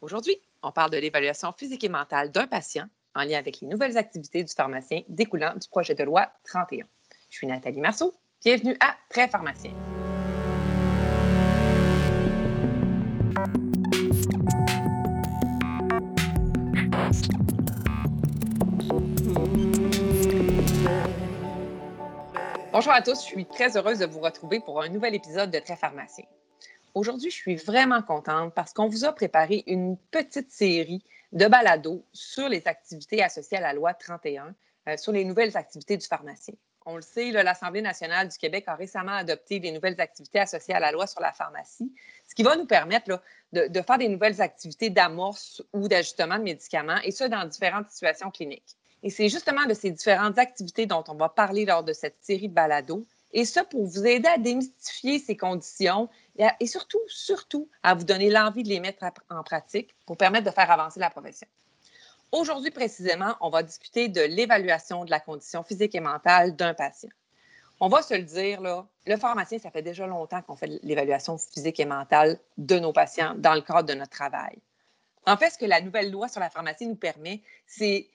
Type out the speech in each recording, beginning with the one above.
Aujourd'hui, on parle de l'évaluation physique et mentale d'un patient en lien avec les nouvelles activités du pharmacien découlant du projet de loi 31. Je suis Nathalie Marceau. Bienvenue à Très pharmacien. Bonjour à tous, je suis très heureuse de vous retrouver pour un nouvel épisode de Très pharmacien. Aujourd'hui, je suis vraiment contente parce qu'on vous a préparé une petite série de balados sur les activités associées à la loi 31, euh, sur les nouvelles activités du pharmacien. On le sait, l'Assemblée nationale du Québec a récemment adopté les nouvelles activités associées à la loi sur la pharmacie, ce qui va nous permettre de, de, faire des nouvelles activités d'amorce ou d'ajustement de médicaments, et ce, dans différentes situations cliniques. Et c'est justement de ces différentes activités dont on va parler lors de cette série de balados, et ça pour vous aider à démystifier ces conditions et, surtout, surtout, à vous donner l'envie de les mettre en pratique pour permettre de faire avancer la profession. Aujourd'hui, précisément, on va discuter de l'évaluation de la condition physique et mentale d'un patient. On va se le dire, là, le pharmacien, ça fait déjà longtemps qu'on fait l'évaluation physique et mentale de nos patients dans le cadre de notre travail. En fait, ce que la nouvelle loi sur la pharmacie nous permet, c'est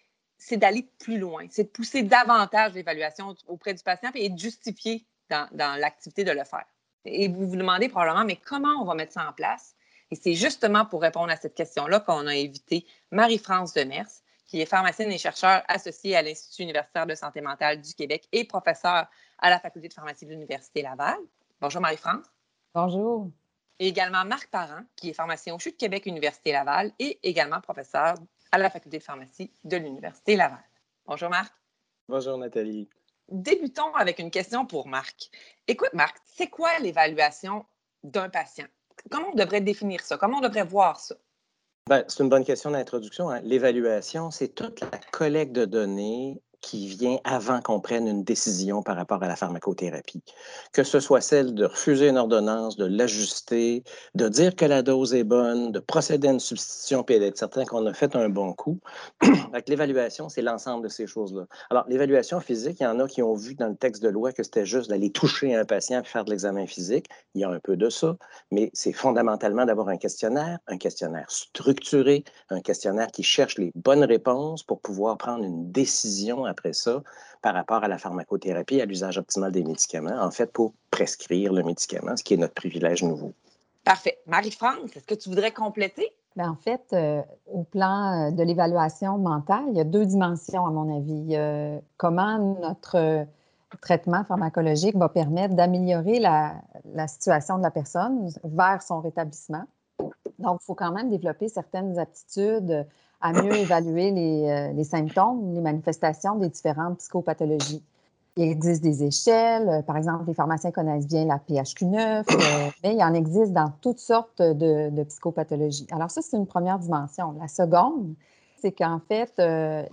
c'est d'aller plus loin, c'est de pousser davantage l'évaluation auprès du patient et de justifier dans, l'activité de le faire. Et vous vous demandez probablement, mais comment on va mettre ça en place? Et c'est justement pour répondre à cette question-là qu'on a invité Marie-France Demers, qui est pharmacienne et chercheur associée à l'Institut universitaire de santé mentale du Québec et professeure à la faculté de pharmacie de l'Université Laval. Bonjour Marie-France. Bonjour. Et également Marc Parent, qui est pharmacien au CHU de Québec Université Laval et également professeur à la faculté de pharmacie de l'Université Laval. Bonjour Marc. Bonjour Nathalie. Débutons avec une question pour Marc. Écoute Marc, c'est quoi l'évaluation d'un patient? Comment on devrait définir ça? Comment on devrait voir ça? Ben, c'est une bonne question d'introduction. Hein. L'évaluation, c'est toute la collecte de données qui vient avant qu'on prenne une décision par rapport à la pharmacothérapie. Que ce soit celle de refuser une ordonnance, de l'ajuster, de dire que la dose est bonne, de procéder à une substitution, puis d'être certain qu'on a fait un bon coup. l'évaluation, c'est l'ensemble de ces choses-là. Alors, l'évaluation physique, il y en a qui ont vu dans le texte de loi que c'était juste d'aller toucher un patient et faire de l'examen physique. Il y a un peu de ça, mais c'est fondamentalement d'avoir un questionnaire, un questionnaire structuré, un questionnaire qui cherche les bonnes réponses pour pouvoir prendre une décision après ça par rapport à la pharmacothérapie, à l'usage optimal des médicaments, en fait, pour prescrire le médicament, ce qui est notre privilège nouveau. Parfait. Marie-France, est-ce que tu voudrais compléter? Bien, en fait, euh, au plan euh, de l'évaluation mentale, il y a deux dimensions, à mon avis. comment notre traitement pharmacologique va permettre d'améliorer la, la, situation de la personne vers son rétablissement. Donc, il faut quand même développer certaines aptitudes à mieux évaluer euh, les, symptômes, les manifestations des différentes psychopathologies. Il existe des échelles. Euh, par exemple, les pharmaciens connaissent bien la PHQ-9, euh, mais il en existe dans toutes sortes de, psychopathologies. Alors ça, c'est une première dimension. La seconde, c'est qu'en fait,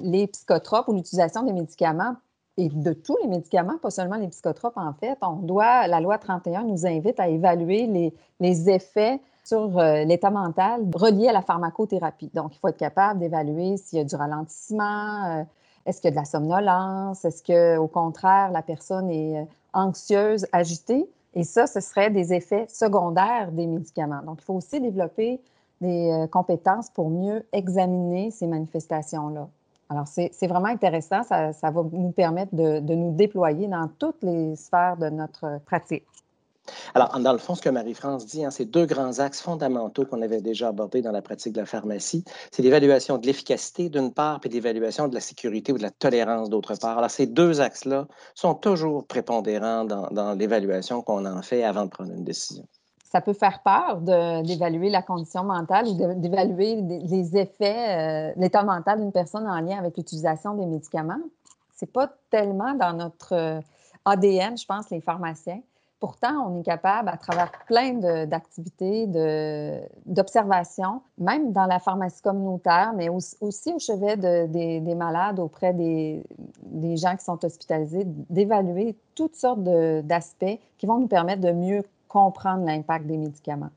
les psychotropes ou l'utilisation des médicaments et de tous les médicaments, pas seulement les psychotropes, en fait, on doit, la loi 31 nous invite à évaluer les, les effets sur euh, l'état mental relié à la pharmacothérapie. Donc, il faut être capable d'évaluer s'il y a du ralentissement, euh, est-ce qu'il y a de la somnolence, est-ce qu'au contraire, la personne est euh, anxieuse, agitée. Et ça, ce serait des effets secondaires des médicaments. Donc, il faut aussi développer des compétences pour mieux examiner ces manifestations-là. Alors, c'est vraiment intéressant. Ça, va nous permettre de, de nous déployer dans toutes les sphères de notre pratique. Alors, dans le fond, ce que Marie-France dit, hein, c'est deux grands axes fondamentaux qu'on avait déjà abordés dans la pratique de la pharmacie. C'est l'évaluation de l'efficacité d'une part, puis l'évaluation de la sécurité ou de la tolérance d'autre part. Alors, ces deux axes-là sont toujours prépondérants dans, l'évaluation qu'on en fait avant de prendre une décision. Ça peut faire peur d'évaluer la condition mentale ou d'évaluer les effets, euh, l'état mental d'une personne en lien avec l'utilisation des médicaments. C'est pas tellement dans notre euh, ADN, je pense, les pharmaciens. Pourtant, on est capable, à travers plein d'activités, d'observations, même dans la pharmacie communautaire, mais aussi, au chevet des, malades, auprès des, gens qui sont hospitalisés, d'évaluer toutes sortes d'aspects qui vont nous permettre de mieux comprendre l'impact des médicaments.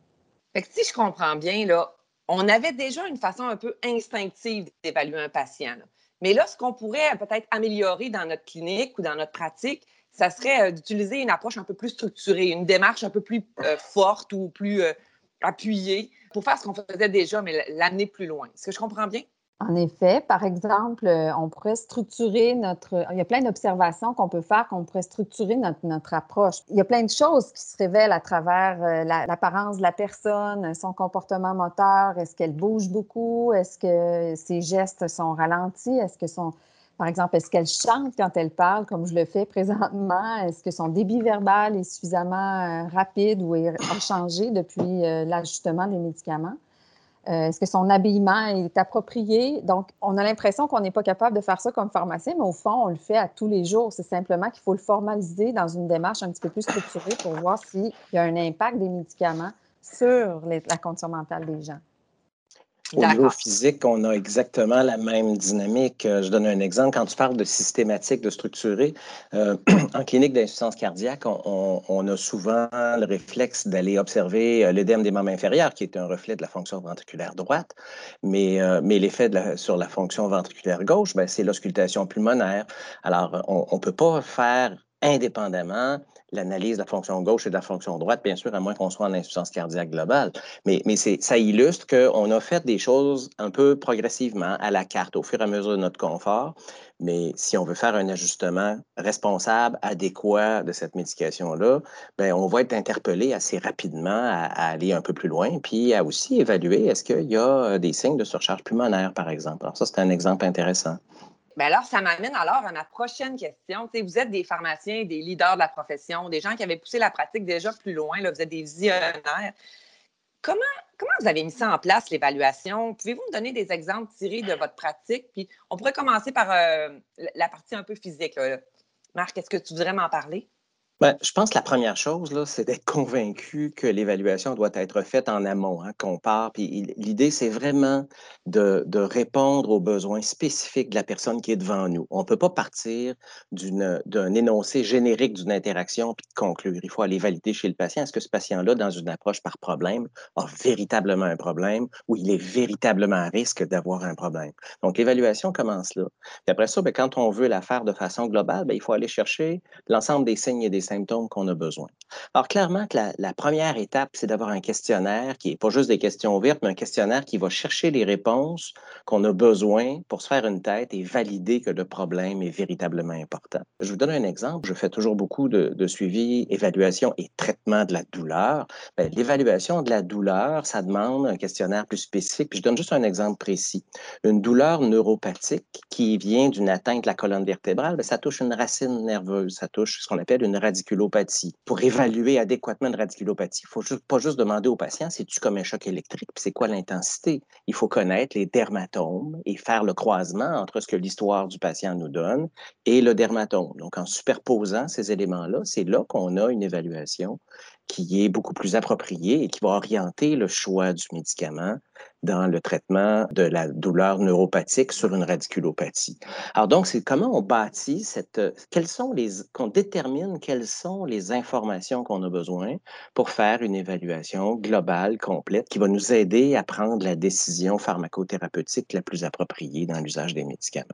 si je comprends bien, là, on avait déjà une façon un peu instinctive d'évaluer un patient. Mais là, ce qu'on pourrait peut-être améliorer dans notre clinique ou dans notre pratique, ça serait euh, d'utiliser une approche un peu plus structurée, une démarche un peu plus euh, forte ou plus, euh, appuyer pour faire ce qu'on faisait déjà, mais l'amener plus loin. Est-ce que je comprends bien? En effet, par exemple, on pourrait structurer notre... Il y a plein d'observations qu'on peut faire, qu'on pourrait structurer notre, approche. Il y a plein de choses qui se révèlent à travers l'apparence de la personne, son comportement moteur. Est-ce qu'elle bouge beaucoup? Est-ce que ses gestes sont ralentis? Est-ce que son... Par exemple, est-ce qu'elle chante quand elle parle, comme je le fais présentement? Est-ce que son débit verbal est suffisamment euh, rapide ou a changé depuis l'ajustement des médicaments? Euh, est-ce que son habillement est approprié? Donc, on a l'impression qu'on n'est pas capable de faire ça comme pharmacien, mais au fond, on le fait à tous les jours. C'est simplement qu'il faut le formaliser dans une démarche un petit peu plus structurée pour voir s'il y a un impact des médicaments sur la condition mentale des gens. Au niveau physique, on a exactement la même dynamique. Euh, je donne un exemple. Quand tu parles de systématique, de structuré, euh, en clinique d'insuffisance cardiaque, on, a souvent le réflexe d'aller observer euh, l'édème des membres inférieurs, qui est un reflet de la fonction ventriculaire droite. Mais, mais l'effet sur la fonction ventriculaire gauche, ben, c'est l'auscultation pulmonaire. Alors, on ne peut pas faire indépendamment l'analyse de la fonction gauche et de la fonction droite, bien sûr, à moins qu'on soit en insuffisance cardiaque globale. Mais, ça illustre qu'on a fait des choses un peu progressivement à la carte, au fur et à mesure de notre confort. Mais si on veut faire un ajustement responsable, adéquat de cette médication-là, bien, on va être interpellé assez rapidement à, aller un peu plus loin, puis à aussi évaluer est-ce qu'il y a des signes de surcharge pulmonaire, par exemple. Alors ça, c'est un exemple intéressant. Bien alors, ça m'amène alors à ma prochaine question. vous êtes des pharmaciens, des leaders de la profession, des gens qui avaient poussé la pratique déjà plus loin. Vous êtes des visionnaires. Comment, comment vous avez mis ça en place, l'évaluation? Pouvez-vous me donner des exemples tirés de votre pratique? Puis on pourrait commencer par euh, la partie un peu physique. Marc, est-ce que tu voudrais m'en parler? Ben, je pense que la première chose, c'est d'être convaincu que l'évaluation doit être faite en amont, hein, qu'on part. Puis l'idée, c'est vraiment de, répondre aux besoins spécifiques de la personne qui est devant nous. On ne peut pas partir d'un énoncé générique d'une interaction puis de conclure. Il faut aller valider chez le patient. Est-ce que ce patient-là, dans une approche par problème, a véritablement un problème ou il est véritablement à risque d'avoir un problème? Donc, l'évaluation commence là. Et après ça, ben, quand on veut la faire de façon globale, ben, il faut aller chercher l'ensemble des signes et des symptômes qu'on a besoin. Alors, clairement que la, première étape, c'est d'avoir un questionnaire qui n'est pas juste des questions ouvertes, mais un questionnaire qui va chercher les réponses qu'on a besoin pour se faire une tête et valider que le problème est véritablement important. Je vous donne un exemple. Je fais toujours beaucoup de, suivi, évaluation et traitement de la douleur. Ben, l'évaluation de la douleur, ça demande un questionnaire plus spécifique. Puis je donne juste un exemple précis. Une douleur neuropathique qui vient d'une atteinte de la colonne vertébrale, ben, ça touche une racine nerveuse, ça touche ce qu'on appelle une Pour évaluer adéquatement une radiculopathie, il ne faut pas juste demander au patient, c'est-tu comme un choc électrique, puis c'est quoi l'intensité? Il faut connaître les dermatomes et faire le croisement entre ce que l'histoire du patient nous donne et le dermatome. Donc, en superposant ces éléments-là, c'est là qu'on a une évaluation qui est beaucoup plus appropriée et qui va orienter le choix du médicament dans le traitement de la douleur neuropathique sur une radiculopathie. Alors donc, c'est comment on bâtit cette, quelles sont les, qu'on détermine quelles sont les informations qu'on a besoin pour faire une évaluation globale, complète, qui va nous aider à prendre la décision pharmacothérapeutique la plus appropriée dans l'usage des médicaments.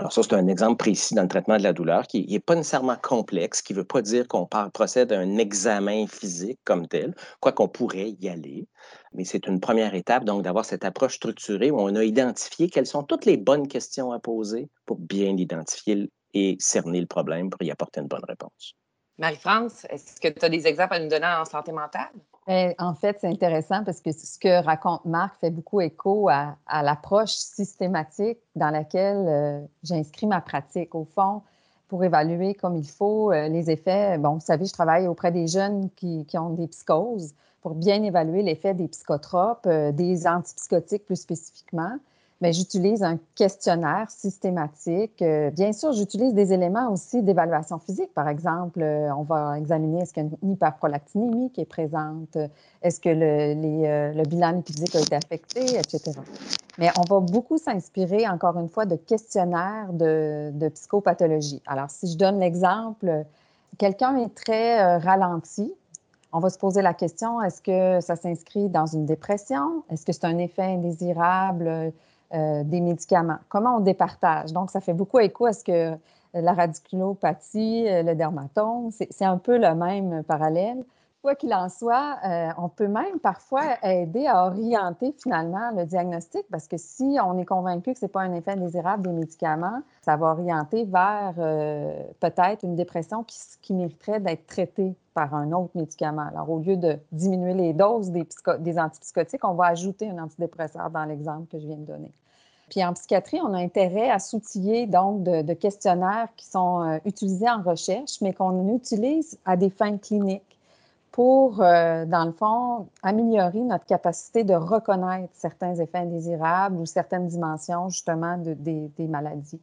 Alors ça, c'est un exemple précis dans le traitement de la douleur qui n'est pas nécessairement complexe, qui ne veut pas dire qu'on procède à un examen physique comme tel, quoi qu'on pourrait y aller. Mais c'est une première étape, donc, d'avoir cette approche structurée où on a identifié quelles sont toutes les bonnes questions à poser pour bien identifier et cerner le problème pour y apporter une bonne réponse. Marie-France, est-ce que tu as des exemples à nous donner en santé mentale? Ben, en fait, c'est intéressant parce que ce que raconte Marc fait beaucoup écho à, l'approche systématique dans laquelle euh, j'inscris ma pratique. Au fond, pour évaluer comme il faut euh, les effets, bon, vous savez, je travaille auprès des jeunes qui, ont des psychoses pour bien évaluer l'effet des psychotropes, euh, des antipsychotiques plus spécifiquement. Mais j'utilise un questionnaire systématique. Euh, bien sûr, j'utilise des éléments aussi d'évaluation physique. Par exemple, euh, on va examiner est-ce qu'il y a une hyperprolactinémie qui est présente, est-ce que le, euh, bilan physique a été affecté, etc. Mais on va beaucoup s'inspirer, encore une fois, de questionnaires de psychopathologie. Alors, si je donne l'exemple, quelqu'un est très ralenti, on va se poser la question, est-ce que ça s'inscrit dans une dépression? Est-ce que c'est un effet indésirable? Euh, des médicaments. Comment on départage? Donc, ça fait beaucoup écho à ce que la radiculopathie, euh, le dermatome, c'est un peu le même parallèle. Quoi qu'il en soit, euh, on peut même parfois aider à orienter finalement le diagnostic parce que si on est convaincu que ce n'est pas un effet indésirable des médicaments, ça va orienter vers euh, peut-être une dépression qui, mériterait d'être traitée par un autre médicament. Alors, au lieu de diminuer les doses des, des antipsychotiques, on va ajouter un antidépresseur dans l'exemple que je viens de donner. Puis en psychiatrie, on a intérêt à s'outiller donc de, questionnaires qui sont euh, utilisés en recherche, mais qu'on utilise à des fins cliniques pour, euh, dans le fond, améliorer notre capacité de reconnaître certains effets indésirables ou certaines dimensions, justement, des maladies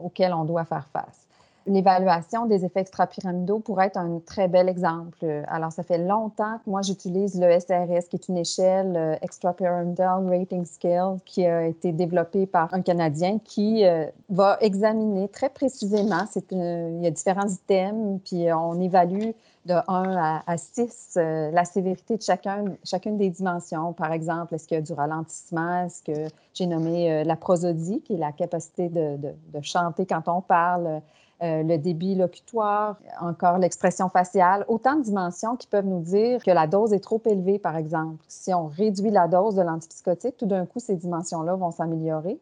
auxquelles on doit faire face. L'évaluation des effets extrapyramidaux pourrait être un très bel exemple. Alors, ça fait longtemps que moi, j'utilise le SRS, qui est une échelle euh, Extrapyramidal Rating Scale, qui a été développée par un Canadien qui euh, va examiner très précisément, il y a différents items, puis on évalue de 1 à, 6 euh, la sévérité de chacun, chacune des dimensions. Par exemple, est-ce qu'il y a du ralentissement? Est-ce que j'ai nommé la prosodie, qui est la capacité de chanter quand on parle? Euh, le débit locutoire, encore l'expression faciale, autant de dimensions qui peuvent nous dire que la dose est trop élevée, par exemple. Si on réduit la dose de l'antipsychotique, tout d'un coup, ces dimensions-là vont s'améliorer.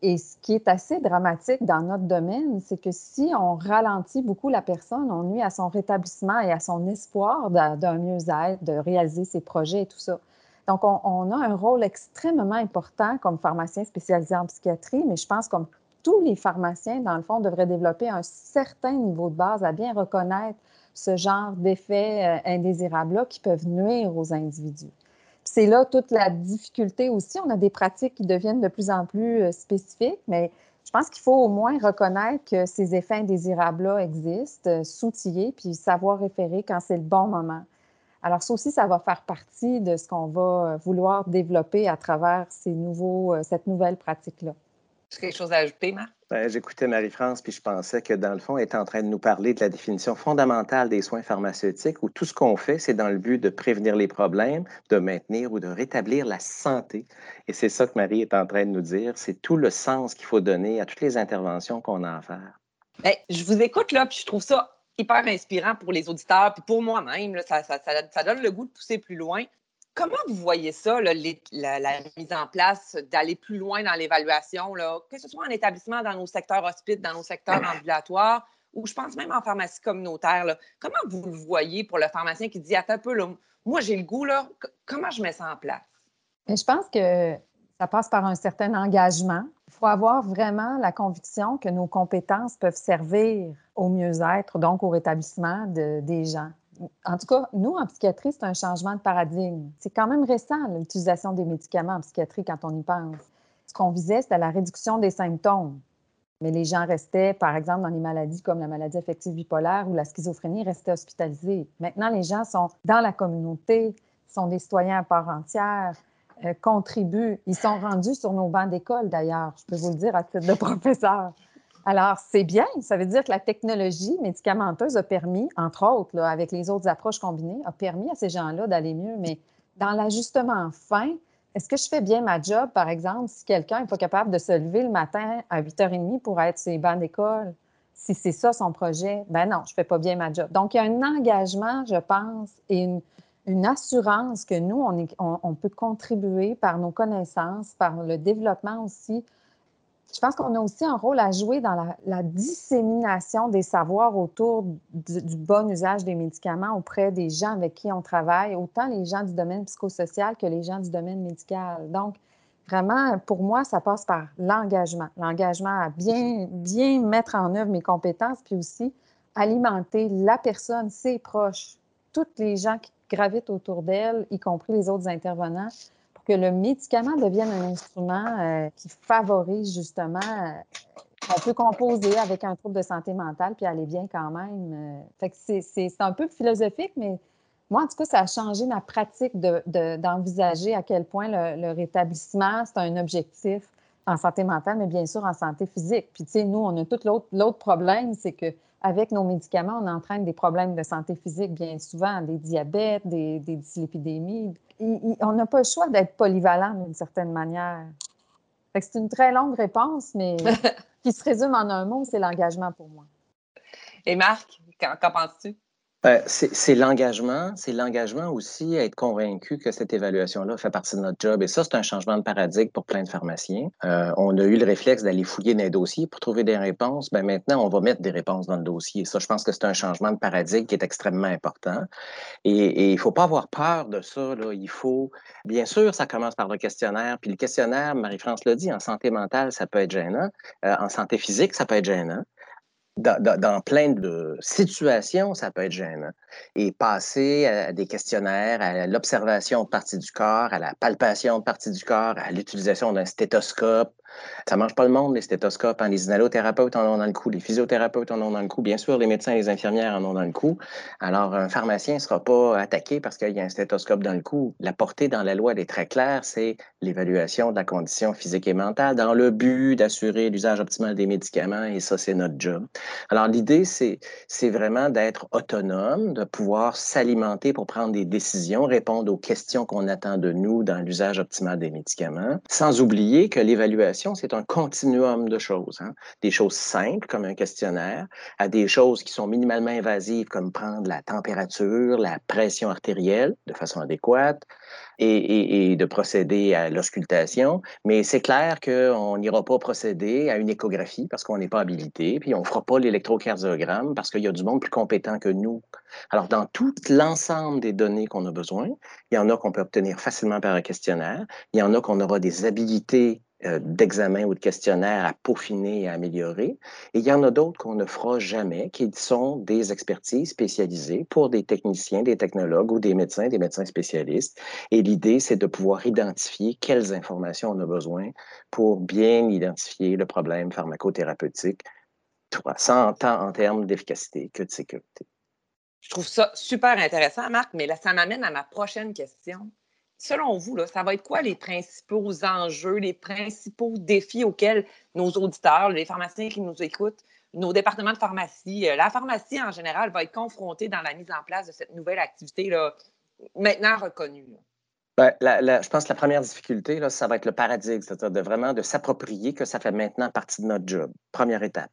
Et ce qui est assez dramatique dans notre domaine, c'est que si on ralentit beaucoup la personne, on nuit à son rétablissement et à son espoir d'un mieux-être, de réaliser ses projets et tout ça. Donc, on, on, a un rôle extrêmement important comme pharmacien spécialisé en psychiatrie, mais je pense comme tous les pharmaciens, dans le fond, devraient développer un certain niveau de base à bien reconnaître ce genre d'effets euh, indésirables-là qui peuvent nuire aux individus. C'est là toute la difficulté aussi. On a des pratiques qui deviennent de plus en plus euh, spécifiques, mais je pense qu'il faut au moins reconnaître que ces effets indésirables-là existent, euh, s'outiller, puis savoir référer quand c'est le bon moment. Alors, ça aussi, ça va faire partie de ce qu'on va vouloir développer à travers ces nouveaux, cette nouvelle pratique-là quelque chose à ajouter, Marc? Ben, j'écoutais Marie-France, puis je pensais que dans le fond, elle est en train de nous parler de la définition fondamentale des soins pharmaceutiques, où tout ce qu'on fait, c'est dans le but de prévenir les problèmes, de maintenir ou de rétablir la santé. Et c'est ça que Marie est en train de nous dire. C'est tout le sens qu'il faut donner à toutes les interventions qu'on a à faire. Bien, je vous écoute là, puis je trouve ça hyper inspirant pour les auditeurs, puis pour moi-même. Ça, ça, ça, donne le goût de pousser plus loin. Comment vous voyez ça, la, mise en place, d'aller plus loin dans l'évaluation, que ce soit en établissement, dans nos secteurs hospices, dans nos secteurs ambulatoires, ou je pense même en pharmacie communautaire. Comment vous le voyez pour le pharmacien qui dit Attends un peu, moi j'ai le goût, là, comment je mets ça en place? je pense que ça passe par un certain engagement. Il faut avoir vraiment la conviction que nos compétences peuvent servir au mieux-être, donc au rétablissement des gens en tout cas, nous, en psychiatrie, c'est un changement de paradigme. C'est quand même récent, l'utilisation des médicaments en psychiatrie quand on y pense. Ce qu'on visait, c'était la réduction des symptômes. Mais les gens restaient, par exemple, dans les maladies comme la maladie affective bipolaire ou la schizophrénie, restaient hospitalisés. Maintenant, les gens sont dans la communauté, sont des citoyens à part entière, euh, contribuent. Ils sont rendus sur nos bancs d'école, d'ailleurs, je peux vous le dire à titre de professeur. Alors, c'est bien. Ça veut dire que la technologie médicamenteuse a permis, entre autres, avec les autres approches combinées, a permis à ces gens-là d'aller mieux. Mais dans l'ajustement fin, est-ce que je fais bien ma job, par exemple, si quelqu'un n'est pas capable de se lever le matin à 8h30 pour être sur les bancs d'école? Si c'est ça son projet, ben non, je ne fais pas bien ma job. Donc, il y a un engagement, je pense, et une, assurance que nous, on, on peut contribuer par nos connaissances, par le développement aussi je pense qu'on a aussi un rôle à jouer dans la, dissémination des savoirs autour du, bon usage des médicaments auprès des gens avec qui on travaille, autant les gens du domaine psychosocial que les gens du domaine médical. Donc, vraiment, pour moi, ça passe par l'engagement. L'engagement à bien, bien mettre en œuvre mes compétences, puis aussi alimenter la personne, ses proches, toutes les gens qui gravitent autour d'elle, y compris les autres intervenants, que le médicament devienne un instrument euh, qui favorise justement euh, qu'on peut composer avec un trouble de santé mentale puis aller bien quand même. Euh. c'est un peu philosophique, mais moi, en tout cas, ça a changé ma pratique d'envisager à quel point le, rétablissement, c'est un objectif en santé mentale, mais bien sûr en santé physique. Puis, tu sais, nous, on a tout l'autre problème, c'est que avec nos médicaments, on entraîne des problèmes de santé physique bien souvent, des diabètes, des, des dyslipidémies. on n'a pas le choix d'être polyvalent d'une certaine manière. C'est une très longue réponse, mais qui se résume en un mot, c'est l'engagement pour moi. Et Marc, qu'en penses-tu? Euh, c'est l'engagement, c'est l'engagement aussi à être convaincu que cette évaluation-là fait partie de notre job. Et ça, c'est un changement de paradigme pour plein de pharmaciens. Euh, on a eu le réflexe d'aller fouiller dans les dossiers pour trouver des réponses. Ben maintenant, on va mettre des réponses dans le dossier. Ça, je pense que c'est un changement de paradigme qui est extrêmement important. Et il ne faut pas avoir peur de ça. Il faut, bien sûr, ça commence par le questionnaire. Puis le questionnaire, Marie-France l'a dit, en santé mentale, ça peut être gênant. Euh, en santé physique, ça peut être gênant dans, plein de situations, ça peut être gênant. Et passer à des questionnaires, à l'observation de partie du corps, à la palpation de partie du corps, à l'utilisation d'un stéthoscope, ça mange pas le monde, les stéthoscopes. Hein. Les inhalothérapeutes en ont dans le coup, les physiothérapeutes en ont dans le coup. Bien sûr, les médecins et les infirmières en ont dans le coup. Alors, un pharmacien ne sera pas attaqué parce qu'il y a un stéthoscope dans le cou. La portée dans la loi, elle est très claire, c'est l'évaluation de la condition physique et mentale dans le but d'assurer l'usage optimal des médicaments et ça, c'est notre job. Alors, l'idée, c'est, vraiment d'être autonome, de pouvoir s'alimenter pour prendre des décisions, répondre aux questions qu'on attend de nous dans l'usage optimal des médicaments, sans oublier que l'évaluation c'est un continuum de choses. Hein. Des choses simples, comme un questionnaire, à des choses qui sont minimalement invasives, comme prendre la température, la pression artérielle de façon adéquate, et, de procéder à l'auscultation. Mais c'est clair qu'on n'ira pas procéder à une échographie parce qu'on n'est pas habilité, puis on ne fera pas l'électrocardiogramme parce qu'il y a du monde plus compétent que nous. Alors, dans tout l'ensemble des données qu'on a besoin, il y en a qu'on peut obtenir facilement par un questionnaire, il y en a qu'on aura des habilités euh, d'examen ou de questionnaire à peaufiner et à améliorer. Et il y en a d'autres qu'on ne fera jamais, qui sont des expertises spécialisées pour des techniciens, des technologues ou des médecins, des médecins spécialistes. Et l'idée, c'est de pouvoir identifier quelles informations on a besoin pour bien identifier le problème pharmacothérapeutique, tant en termes d'efficacité que de sécurité. Je trouve ça super intéressant, Marc, mais là, ça m'amène à ma prochaine question selon vous, ça va être quoi les principaux enjeux, les principaux défis auxquels nos auditeurs, les pharmaciens qui nous écoutent, nos départements de pharmacie, euh, la pharmacie en général va être confrontée dans la mise en place de cette nouvelle activité là, maintenant reconnue? Ben, je pense que la première difficulté, là, ça va être le paradigme, c'est-à-dire de vraiment de s'approprier que ça fait maintenant partie de notre job. Première étape.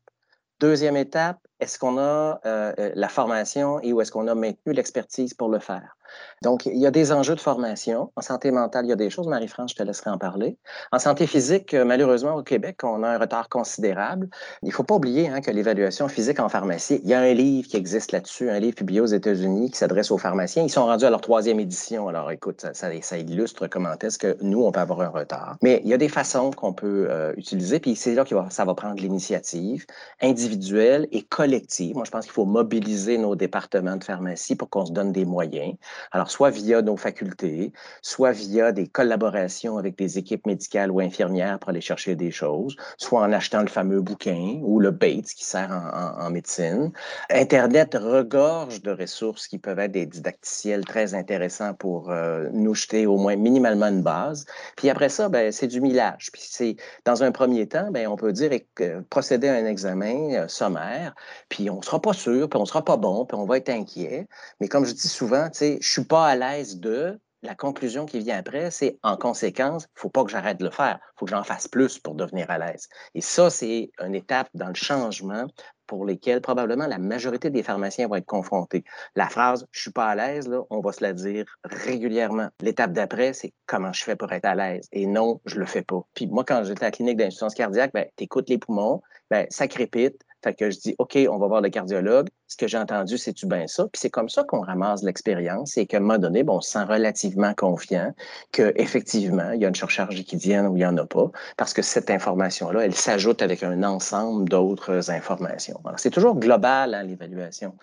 Deuxième étape, est-ce qu'on a euh, euh, la formation et où est-ce qu'on a maintenu l'expertise pour le faire? Donc, il y a des enjeux de formation. En santé mentale, il y a des choses. Marie-France, je te laisserai en parler. En santé physique, euh, malheureusement, au Québec, on a un retard considérable. Il ne faut pas oublier hein, que l'évaluation physique en pharmacie, il y a un livre qui existe là-dessus, un livre publié aux États-Unis qui s'adresse aux pharmaciens. Ils sont rendus à leur troisième édition. Alors, écoute, ça, illustre comment est-ce que nous, on peut avoir un retard. Mais il y a des façons qu'on peut utiliser, puis c'est là que ça va prendre l'initiative individuelle et collective. Moi, je pense qu'il faut mobiliser nos départements de pharmacie pour qu'on se donne des moyens. Alors, soit via nos facultés, soit via des collaborations avec des équipes médicales ou infirmières pour aller chercher des choses, soit en achetant le fameux bouquin ou le Bates qui sert en, médecine. Internet regorge de ressources qui peuvent être des didacticiels très intéressants pour euh, nous jeter au moins minimalement une base. Puis après ça, ben, c'est du millage. Puis c'est, dans un premier temps, ben, on peut dire euh, procéder à un examen euh, sommaire, puis on sera pas sûr, puis on sera pas bon, puis on va être inquiet. Mais comme je dis souvent, tu sais, je suis pas à l'aise de, la conclusion qui vient après, c'est en conséquence, il ne faut pas que j'arrête de le faire, il faut que j'en fasse plus pour devenir à l'aise. Et ça, c'est une étape dans le changement pour lesquels probablement la majorité des pharmaciens vont être confrontés. La phrase « je suis pas à l'aise », on va se la dire régulièrement. L'étape d'après, c'est comment je fais pour être à l'aise. Et non, je le fais pas. Puis moi, quand j'étais à la clinique d'insuffisance cardiaque, ben, tu écoutes les poumons, ben, ça crépite, fait que je dis, OK, on va voir le cardiologue. Ce que j'ai entendu, c'est-tu bien ça? Puis c'est comme ça qu'on ramasse l'expérience et qu'à un moment donné, bon, on se sent relativement confiant qu'effectivement, il y a une surcharge liquidienne ou il n'y en a pas, parce que cette information-là, elle s'ajoute avec un ensemble d'autres informations. C'est toujours global, hein, l'évaluation.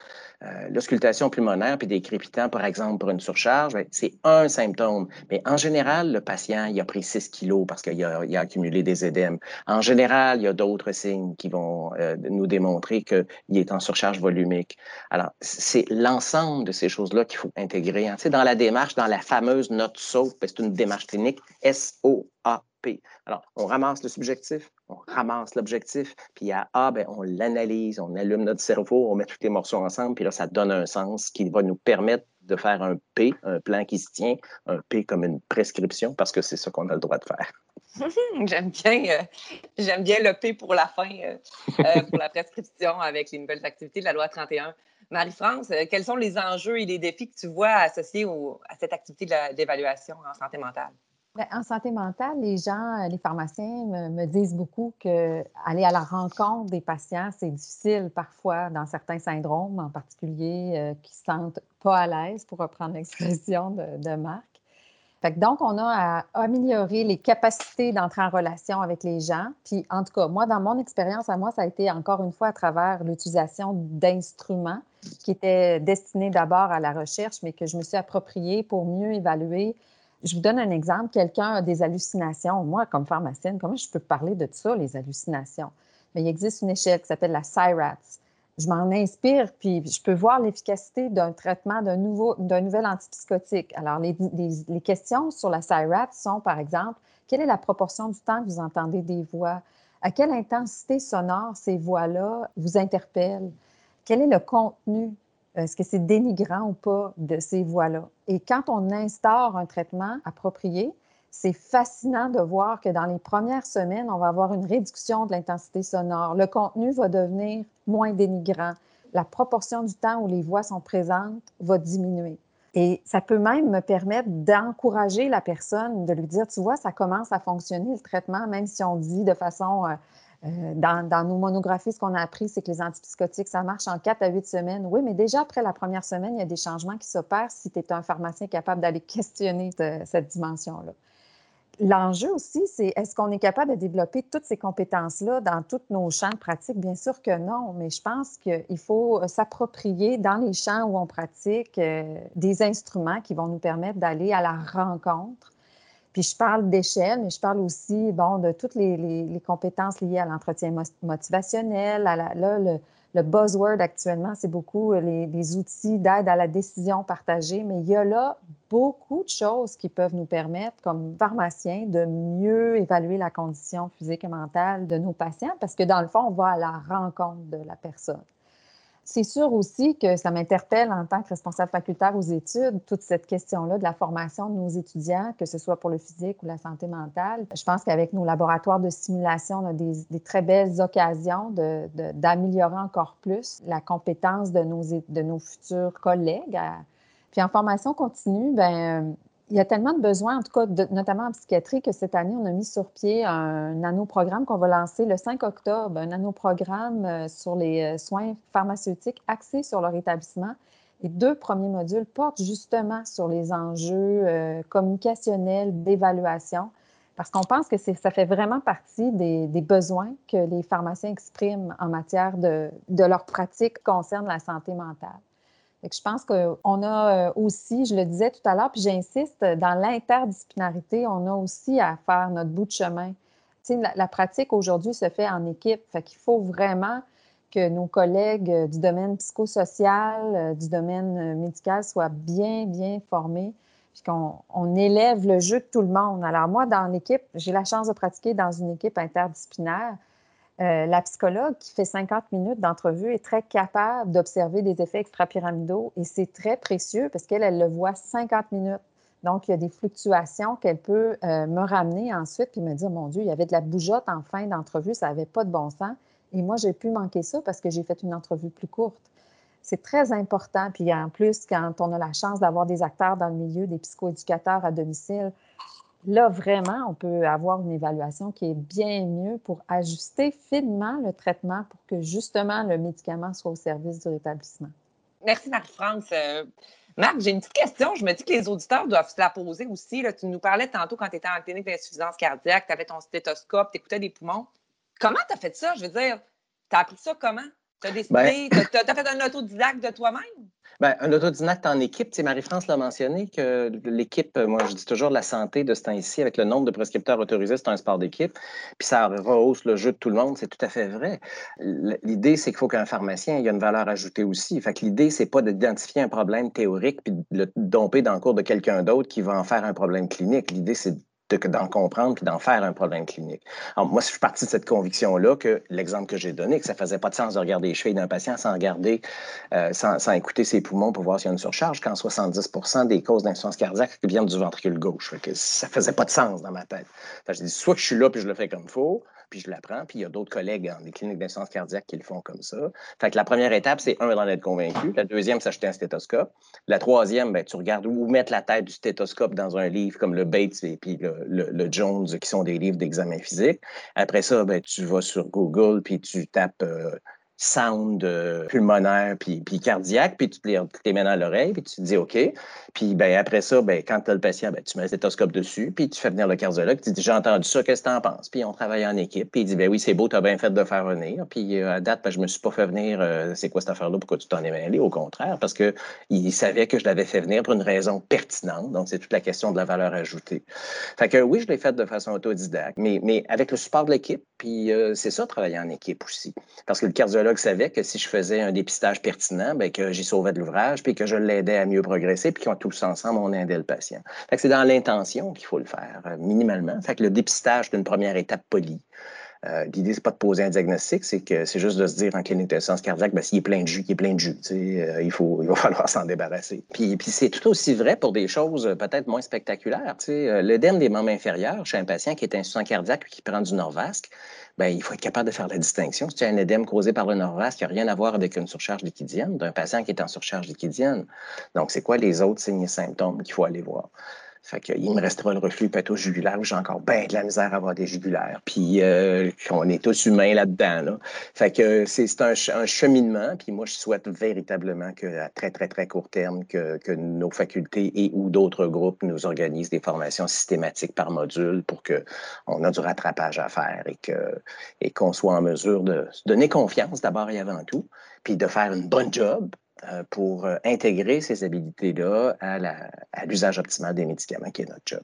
Euh, l'auscultation pulmonaire puis des crépitants, par exemple, pour une surcharge, ben, c'est un symptôme. Mais en général, le patient, il a pris 6 kilos parce qu'il a, accumulé des édèmes. En général, il y a d'autres signes qui vont euh, nous démontrer qu'il est en surcharge volumique. Alors, c'est l'ensemble de ces choses-là qu'il faut intégrer. Hein. Dans la démarche, dans la fameuse note SOAP, ben, c'est une démarche clinique S-O-A alors, on ramasse le subjectif, on ramasse l'objectif, puis à A, ben, on l'analyse, on allume notre cerveau, on met tous les morceaux ensemble, puis là, ça donne un sens qui va nous permettre de faire un P, un plan qui se tient, un P comme une prescription, parce que c'est ce qu'on a le droit de faire. j'aime bien, euh, bien le P pour la fin, euh, euh, pour la prescription avec les nouvelles activités de la loi 31. Marie-France, quels sont les enjeux et les défis que tu vois associés à cette activité d'évaluation en santé mentale? Bien, en santé mentale, les gens, euh, les pharmaciens me, disent beaucoup qu'aller à la rencontre des patients, c'est difficile parfois dans certains syndromes, en particulier euh, qui se sentent pas à l'aise, pour reprendre l'expression de, Marc donc, on a à améliorer les capacités d'entrer en relation avec les gens. Puis, en tout cas, moi, dans mon expérience à moi, ça a été encore une fois à travers l'utilisation d'instruments qui étaient destinés d'abord à la recherche, mais que je me suis approprié pour mieux évaluer. Je vous donne un exemple. Quelqu'un a des hallucinations. Moi, comme pharmacienne, comment je peux parler de ça, les hallucinations? Mais il existe une échelle qui s'appelle la CIRATS je m'en inspire, puis je peux voir l'efficacité d'un traitement d'un nouvel antipsychotique. Alors, les, questions sur la CIRAT sont, par exemple, quelle est la proportion du temps que vous entendez des voix? À quelle intensité sonore ces voix-là vous interpellent? Quel est le contenu? Est-ce que c'est dénigrant ou pas de ces voix-là? Et quand on instaure un traitement approprié, c'est fascinant de voir que dans les premières semaines, on va avoir une réduction de l'intensité sonore. Le contenu va devenir moins dénigrant. La proportion du temps où les voix sont présentes va diminuer. Et ça peut même me permettre d'encourager la personne, de lui dire, tu vois, ça commence à fonctionner le traitement, même si on dit de façon, euh, euh, dans, nos monographies, ce qu'on a appris, c'est que les antipsychotiques, ça marche en 4 à 8 semaines. Oui, mais déjà après la première semaine, il y a des changements qui s'opèrent si tu es un pharmacien capable d'aller questionner cette dimension-là. L'enjeu aussi, c'est est-ce qu'on est capable de développer toutes ces compétences-là dans tous nos champs de pratique? Bien sûr que non, mais je pense qu'il faut s'approprier dans les champs où on pratique euh, des instruments qui vont nous permettre d'aller à la rencontre. Puis je parle d'échelle, mais je parle aussi bon, de toutes les, compétences liées à l'entretien motivationnel, là, le, buzzword actuellement, c'est beaucoup euh, les, outils d'aide à la décision partagée, mais il y a là beaucoup de choses qui peuvent nous permettre, comme pharmaciens, de mieux évaluer la condition physique et mentale de nos patients, parce que dans le fond, on va à la rencontre de la personne. C'est sûr aussi que ça m'interpelle en tant que responsable facultaire aux études, toute cette question-là de la formation de nos étudiants, que ce soit pour le physique ou la santé mentale. Je pense qu'avec nos laboratoires de simulation, on a des, très belles occasions d'améliorer encore plus la compétence de nos, de nos futurs collègues. Puis en formation continue, ben il y a tellement de besoins, en tout cas, notamment en psychiatrie, que cette année, on a mis sur pied un nanoprogramme qu'on va lancer le 5 octobre, un nanoprogramme euh, sur les euh, soins pharmaceutiques axés sur leur établissement. Les deux premiers modules portent justement sur les enjeux euh, communicationnels d'évaluation, parce qu'on pense que ça fait vraiment partie des, besoins que les pharmaciens expriment en matière de, leur pratique concerne la santé mentale je pense qu'on a euh, aussi, je le disais tout à l'heure, puis j'insiste, dans l'interdisciplinarité, on a aussi à faire notre bout de chemin. La, la, pratique aujourd'hui se fait en équipe, fait qu'il faut vraiment que nos collègues euh, du domaine psychosocial, euh, du domaine médical soient bien, bien formés, puis qu'on élève le jeu de tout le monde. Alors moi, dans l'équipe, j'ai la chance de pratiquer dans une équipe interdisciplinaire. Euh, la psychologue qui fait 50 minutes d'entrevue est très capable d'observer des effets extrapyramidaux et c'est très précieux parce qu'elle, elle le voit 50 minutes. Donc, il y a des fluctuations qu'elle peut euh, me ramener ensuite puis me dire, mon Dieu, il y avait de la bougeotte en fin d'entrevue, ça n'avait pas de bon sens. Et moi, j'ai pu manquer ça parce que j'ai fait une entrevue plus courte. C'est très important. Puis en plus, quand on a la chance d'avoir des acteurs dans le milieu, des psychoéducateurs à domicile, Là, vraiment, on peut avoir une évaluation qui est bien mieux pour ajuster finement le traitement pour que justement le médicament soit au service du rétablissement. Merci, Marie-France. Euh, Marc, j'ai une petite question. Je me dis que les auditeurs doivent se la poser aussi. Là, tu nous parlais tantôt quand tu étais en clinique d'insuffisance cardiaque, tu avais ton stéthoscope, tu écoutais des poumons. Comment tu as fait ça? Je veux dire, tu as appris ça comment? Tu as décidé, ben tu as, fait un autodidacte de toi-même? Bien, un autodidacte en équipe, Marie-France l'a mentionné que l'équipe, moi je dis toujours la santé de ce temps-ci, avec le nombre de prescripteurs autorisés, c'est un sport d'équipe, puis ça rehausse le jeu de tout le monde, c'est tout à fait vrai. L'idée, c'est qu'il faut qu'un pharmacien ait une valeur ajoutée aussi. Fait que l'idée, c'est pas d'identifier un problème théorique puis de le domper dans le cours de quelqu'un d'autre qui va en faire un problème clinique. L'idée, c'est d'en comprendre puis d'en faire un problème clinique. Alors, moi, je suis parti de cette conviction-là que l'exemple que j'ai donné, que ça faisait pas de sens de regarder les chevilles d'un patient sans regarder, euh, sans, écouter ses poumons pour voir s'il y a une surcharge, quand 70% des causes d'insuffisance cardiaque viennent du ventricule gauche. que ça faisait pas de sens dans ma tête. je dis, soit que je suis là puis je le fais comme il faut, puis je l'apprends. Puis il y a d'autres collègues dans des cliniques d'insuffisance cardiaque qui le font comme ça. Fait que la première étape, c'est un, d'en être convaincu. La deuxième, c'est acheter un stéthoscope. La troisième, ben, tu regardes où mettre la tête du stéthoscope dans un livre comme le Bates et le, Jones, qui sont des livres d'examen physique. Après ça, ben, tu vas sur Google, puis tu tapes euh, sound euh, pulmonaire puis, puis, cardiaque, puis tu te les, mets dans l'oreille, puis tu te dis OK. Puis ben, après ça, ben, quand tu as le patient, ben, tu mets le stéthoscope dessus, puis tu fais venir le cardiologue, tu dis J'ai entendu ça, qu'est-ce que tu en penses? Puis on travaille en équipe, puis il dit ben oui, c'est beau, tu as bien fait de faire venir. Puis euh, à date, ben, je me suis pas fait venir, euh, c'est quoi cette affaire-là, pourquoi tu t'en es mêlé? Au contraire, parce qu'il savait que je l'avais fait venir pour une raison pertinente. Donc, c'est toute la question de la valeur ajoutée. Fait que oui, je l'ai fait de façon autodidacte, mais, mais avec le support de l'équipe, puis c'est ça, travailler en équipe aussi. Parce que le cardiologue savait que si je faisais un dépistage pertinent, bien, que j'y sauvais de l'ouvrage, puis que je l'aidais à mieux progresser, puis qu'on tous ensemble, on aidait le patient. c'est dans l'intention qu'il faut le faire, euh, minimalement. Fait le dépistage, c'est une première étape polie. Euh, l'idée, c'est pas de poser un diagnostic, c'est que c'est juste de se dire en clinique de cardiaque, ben, s'il est plein de jus, il est plein de jus. Euh, il, faut, il va falloir s'en débarrasser. Puis, puis c'est tout aussi vrai pour des choses peut-être moins spectaculaires. L'œdème des membres inférieurs chez un patient qui est insuffisant cardiaque et qui prend du Norvasque, ben, il faut être capable de faire la distinction. Si tu as un édème causé par le Norvasque, qui n'a rien à voir avec une surcharge liquidienne, d'un patient qui est en surcharge liquidienne. Donc, c'est quoi les autres signes et symptômes qu'il faut aller voir? Fait qu'il me restera le reflux péto-jugulaire où j'ai encore bien de la misère à avoir des jugulaires. Puis euh, on est tous humains là-dedans. Là. Fait que c'est un, un, cheminement. Puis moi, je souhaite véritablement qu'à très, très, très court terme, que, que nos facultés et ou d'autres groupes nous organisent des formations systématiques par module pour qu'on ait du rattrapage à faire et qu'on et soit en mesure de se donner confiance d'abord et avant tout, puis de faire une bonne job, pour euh, intégrer ces habilités-là à l'usage optimal des médicaments, qui est notre job.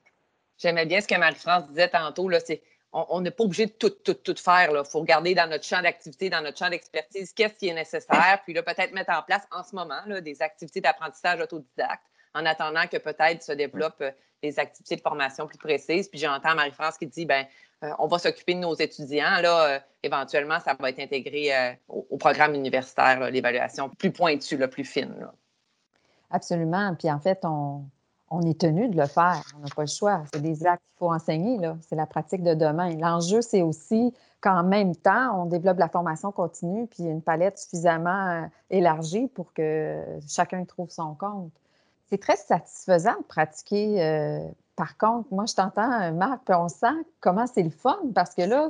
J'aimais bien ce que Marie-France disait tantôt, là, c'est on n'est pas obligé de tout, tout, tout faire. Il faut regarder dans notre champ d'activité, dans notre champ d'expertise, qu'est-ce qui est nécessaire, puis là, peut-être mettre en place en ce moment des activités d'apprentissage autodidacte en attendant que peut-être se développent euh, des activités de formation plus précises. Puis j'entends Marie-France qui dit, ben euh, on va s'occuper de nos étudiants. Là, euh, éventuellement, ça va être intégré euh, au, programme universitaire, l'évaluation plus pointue, plus fine. Absolument. Puis en fait, on, est tenu de le faire. On n'a pas le choix. C'est des actes qu'il faut enseigner. C'est la pratique de demain. L'enjeu, c'est aussi qu'en même temps, on développe la formation continue puis une palette suffisamment élargie pour que chacun trouve son compte. C'est très satisfaisant de pratiquer par contre, moi, je t'entends, euh, Marc, puis on sent comment c'est le fun parce que là,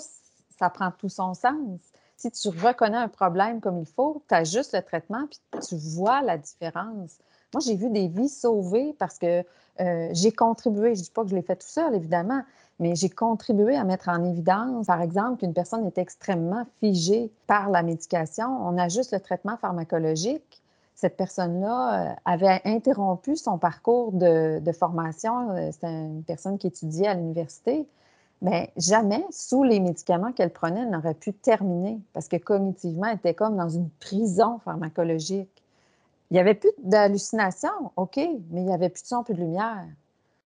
ça prend tout son sens. Si tu reconnais un problème comme il faut, tu ajustes le traitement puis tu vois la différence. Moi, j'ai vu des vies sauvées parce que euh, j'ai contribué. Je ne dis pas que je l'ai fait tout seul, évidemment, mais j'ai contribué à mettre en évidence, par exemple, qu'une personne est extrêmement figée par la médication. On ajuste le traitement pharmacologique cette personne-là euh, avait interrompu son parcours de, formation. Euh, c'était une personne qui étudiait à l'université. Mais jamais, sous les médicaments qu'elle prenait, elle n'aurait pu terminer parce que cognitivement, elle était comme dans une prison pharmacologique. Il n'y avait plus d'hallucinations, OK, mais il n'y avait plus de son, plus de lumière.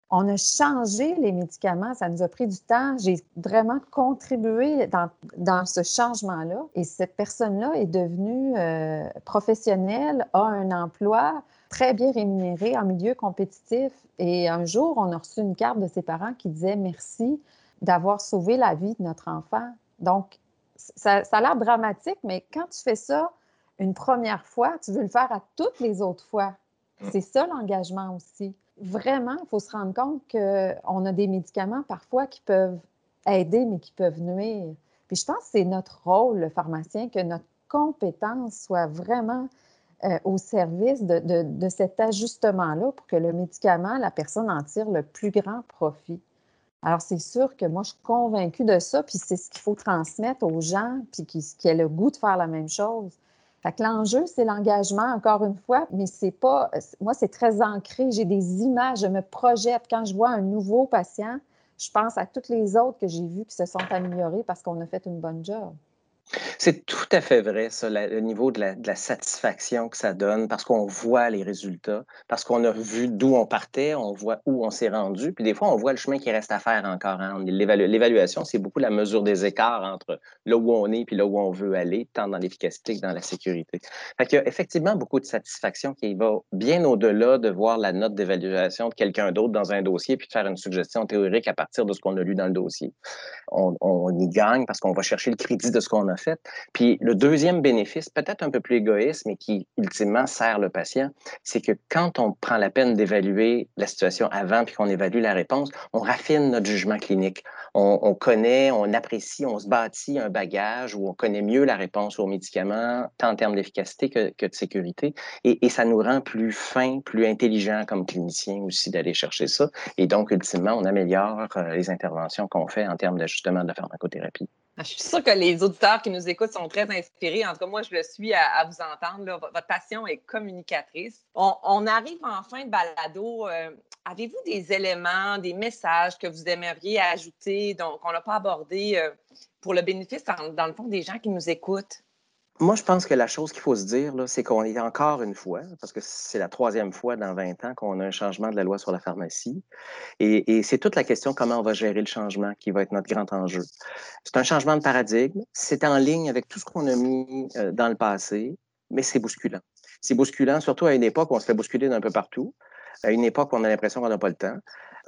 On a changé les médicaments, ça nous a pris du temps. J'ai vraiment contribué dans, ce changement-là. Et cette personne-là est devenue euh, professionnelle, a un emploi très bien rémunéré en milieu compétitif. Et un jour, on a reçu une carte de ses parents qui disait merci d'avoir sauvé la vie de notre enfant. Donc, ça, ça a l'air dramatique, mais quand tu fais ça une première fois, tu veux le faire à toutes les autres fois. Mm. C'est ça l'engagement aussi vraiment, il faut se rendre compte qu'on a des médicaments parfois qui peuvent aider, mais qui peuvent nuire. Puis je pense que c'est notre rôle, le pharmacien, que notre compétence soit vraiment euh, au service de, cet ajustement-là pour que le médicament, la personne en tire le plus grand profit. Alors, c'est sûr que moi, je suis convaincue de ça, puis c'est ce qu'il faut transmettre aux gens, puis qui, qui aient le goût de faire la même chose l'enjeu, c'est l'engagement, encore une fois, mais c'est pas. Moi, c'est très ancré. J'ai des images, je me projette. Quand je vois un nouveau patient, je pense à toutes les autres que j'ai vues qui se sont améliorées parce qu'on a fait une bonne job. C'est tout à fait vrai, ça, le niveau de la, satisfaction que ça donne, parce qu'on voit les résultats, parce qu'on a vu d'où on partait, on voit où on s'est rendu, puis des fois, on voit le chemin qui reste à faire encore. Hein. L'évaluation, c'est beaucoup la mesure des écarts entre là où on est et là où on veut aller, tant dans l'efficacité que dans la sécurité. Fait qu'il y a effectivement beaucoup de satisfaction qui va bien au-delà de voir la note d'évaluation de quelqu'un d'autre dans un dossier puis de faire une suggestion théorique à partir de ce qu'on a lu dans le dossier. On, on y gagne parce qu'on va chercher le crédit de ce qu'on a fait. Puis le deuxième bénéfice, peut-être un peu plus égoïste, mais qui ultimement sert le patient, c'est que quand on prend la peine d'évaluer la situation avant puis qu'on évalue la réponse, on raffine notre jugement clinique. On, connaît, on apprécie, on se bâtit un bagage où on connaît mieux la réponse aux médicaments, tant en termes d'efficacité que, de sécurité. Et, ça nous rend plus fins, plus intelligents comme cliniciens aussi d'aller chercher ça. Et donc, ultimement, on améliore euh, les interventions qu'on fait en termes d'ajustement de la pharmacothérapie. Ah, je suis sûre que les auditeurs nous écoutent sont très inspirés. En tout cas, moi, je le suis à, vous entendre. Votre passion est communicatrice. On, arrive en fin de balado. Euh, avez-vous des éléments, des messages que vous aimeriez ajouter, donc qu'on n'a pas abordé euh, pour le bénéfice, dans le fond, des gens qui nous écoutent? Moi, je pense que la chose qu'il faut se dire, c'est qu'on est encore une fois, parce que c'est la troisième fois dans 20 ans qu'on a un changement de la loi sur la pharmacie. Et, c'est toute la question comment on va gérer le changement qui va être notre grand enjeu. C'est un changement de paradigme. C'est en ligne avec tout ce qu'on a mis euh, dans le passé, mais c'est bousculant. C'est bousculant, surtout à une époque où on se fait bousculer d'un peu partout, à une époque où on a l'impression qu'on n'a pas le temps.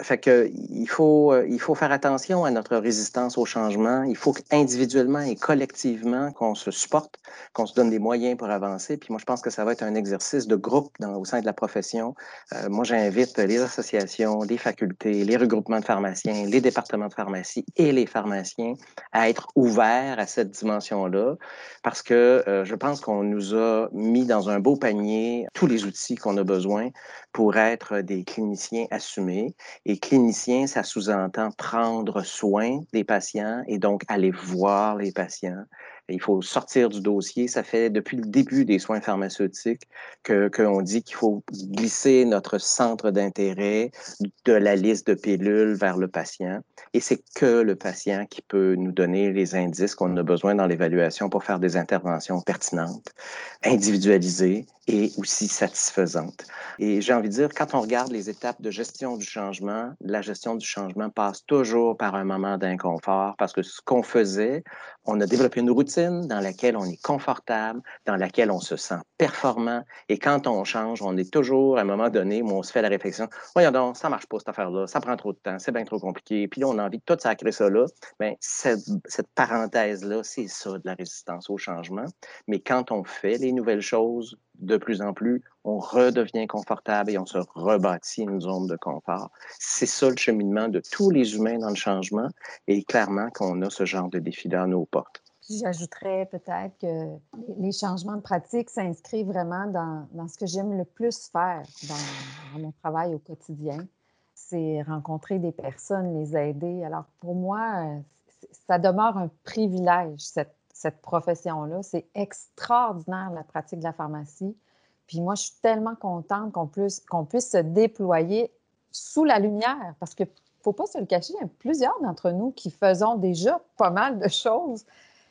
Fait que il faut, euh, il faut faire attention à notre résistance au changement. Il faut individuellement et collectivement qu'on se supporte, qu'on se donne des moyens pour avancer. Puis moi, je pense que ça va être un exercice de groupe au sein de la profession. Euh, moi, j'invite les associations, les facultés, les regroupements de pharmaciens, les départements de pharmacie et les pharmaciens à être ouverts à cette dimension-là, parce que euh, je pense qu'on nous a mis dans un beau panier tous les outils qu'on a besoin pour être des cliniciens assumés. Et clinicien, ça sous-entend prendre soin des patients et donc aller voir les patients, il faut sortir du dossier. Ça fait depuis le début des soins pharmaceutiques qu'on dit qu'il faut glisser notre centre d'intérêt de la liste de pilules vers le patient. Et c'est que le patient qui peut nous donner les indices qu'on a besoin dans l'évaluation pour faire des interventions pertinentes, individualisées et aussi satisfaisantes. Et j'ai envie de dire, quand on regarde les étapes de gestion du changement, la gestion du changement passe toujours par un moment d'inconfort parce que ce qu'on faisait, on a développé une routine dans laquelle on est confortable, dans laquelle on se sent performant. Et quand on change, on est toujours à un moment donné où on se fait la réflexion Voyons donc, ça marche pas cette affaire-là, ça prend trop de temps, c'est bien trop compliqué. Puis là, on a envie de tout sacrer ça là. Bien, cette, parenthèse-là, c'est ça de la résistance au changement. Mais quand on fait les nouvelles choses de plus en plus, on redevient confortable et on se rebâtit une zone de confort. C'est ça le cheminement de tous les humains dans le changement et clairement qu'on a ce genre de défi-là à nos portes. J'ajouterais peut-être que les changements de pratique s'inscrivent vraiment dans, dans, ce que j'aime le plus faire dans, mon travail au quotidien. C'est rencontrer des personnes, les aider. Alors pour moi, ça demeure un privilège, cette, cette profession-là. C'est extraordinaire la pratique de la pharmacie. Puis moi, je suis tellement contente qu'on puisse, qu'on puisse se déployer sous la lumière parce que faut pas se le cacher, il y a plusieurs d'entre nous qui faisons déjà pas mal de choses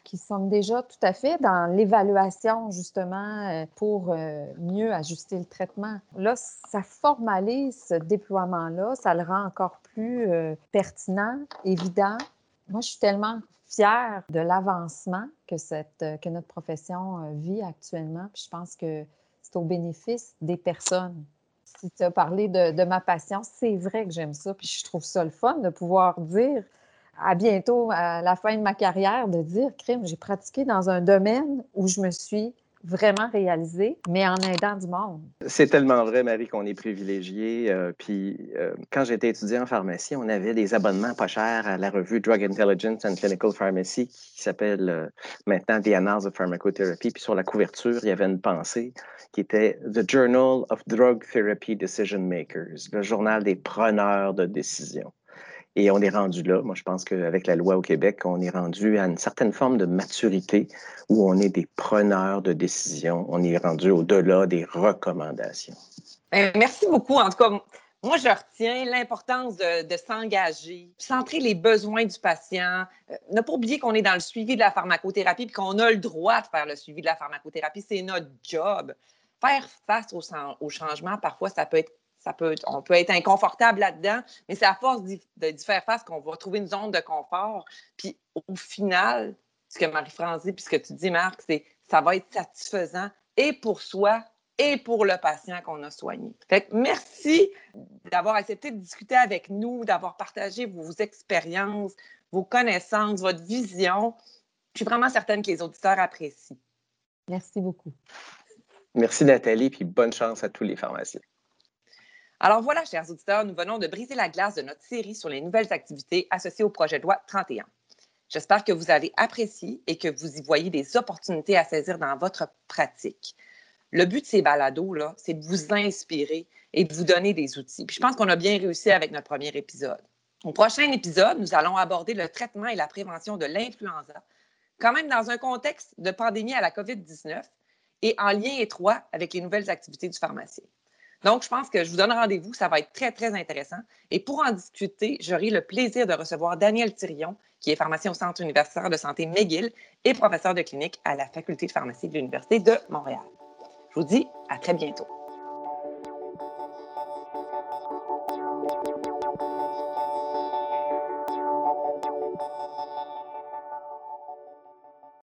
qui sont déjà tout à fait dans l'évaluation, justement, euh, pour euh, mieux ajuster le traitement. Là, ça formalise ce déploiement-là, ça le rend encore plus euh, pertinent, évident. Moi, je suis tellement fière de l'avancement que, notre profession vit actuellement. Puis je pense que c'est au bénéfice des personnes. Si tu as parlé de, de ma passion, c'est vrai que j'aime ça. Puis je trouve ça le fun de pouvoir dire à bientôt, à la fin de ma carrière, de dire, crime, j'ai pratiqué dans un domaine où je me suis vraiment réalisée, mais en aidant du monde. C'est tellement vrai, Marie, qu'on est privilégié. Euh, puis, euh, quand j'étais étudiant en pharmacie, on avait des abonnements pas chers à la revue Drug Intelligence and Clinical Pharmacy, qui s'appelle euh, maintenant The Annals of Pharmacotherapy. Puis sur la couverture, il y avait une pensée qui était The Journal of Drug Therapy Decision Makers, le journal des preneurs de décision. Et on est rendu là. Moi, je pense qu'avec la loi au Québec, on est rendu à une certaine forme de maturité où on est des preneurs de décision. On est rendu au-delà des recommandations. Ben, merci beaucoup. En tout cas, Moi, je retiens l'importance de, s'engager, centrer les besoins du patient, euh, ne pas oublier qu'on est dans le suivi de la pharmacothérapie et qu'on a le droit de faire le suivi de la pharmacothérapie. C'est notre job. Faire face au, au changement, parfois, ça peut être ça peut, on peut être inconfortable là-dedans, mais c'est à force d'y faire face qu'on va trouver une zone de confort. Puis au final, ce que Marie-France dit, puis ce que tu dis, Marc, c'est ça va être satisfaisant et pour soi et pour le patient qu'on a soigné. Fait merci d'avoir accepté de discuter avec nous, d'avoir partagé vos expériences, vos connaissances, votre vision. Je suis vraiment certaine que les auditeurs apprécient. Merci beaucoup. Merci Nathalie, puis bonne chance à tous les pharmaciens. Alors voilà, chers auditeurs, nous venons de briser la glace de notre série sur les nouvelles activités associées au projet de loi 31. J'espère que vous avez apprécié et que vous y voyez des opportunités à saisir dans votre pratique. Le but de ces balados, c'est de vous inspirer et de vous donner des outils. Puis je pense qu'on a bien réussi avec notre premier épisode. Au prochain épisode, nous allons aborder le traitement et la prévention de l'influenza, quand même dans un contexte de pandémie à la COVID-19 et en lien étroit avec les nouvelles activités du pharmacien. Donc, je pense que je vous donne rendez-vous. Ça va être très, très intéressant. Et pour en discuter, j'aurai le plaisir de recevoir Daniel Thirion, qui est pharmacien au Centre universitaire de santé McGill et professeur de clinique à la Faculté de pharmacie de l'Université de Montréal. Je vous dis à très bientôt.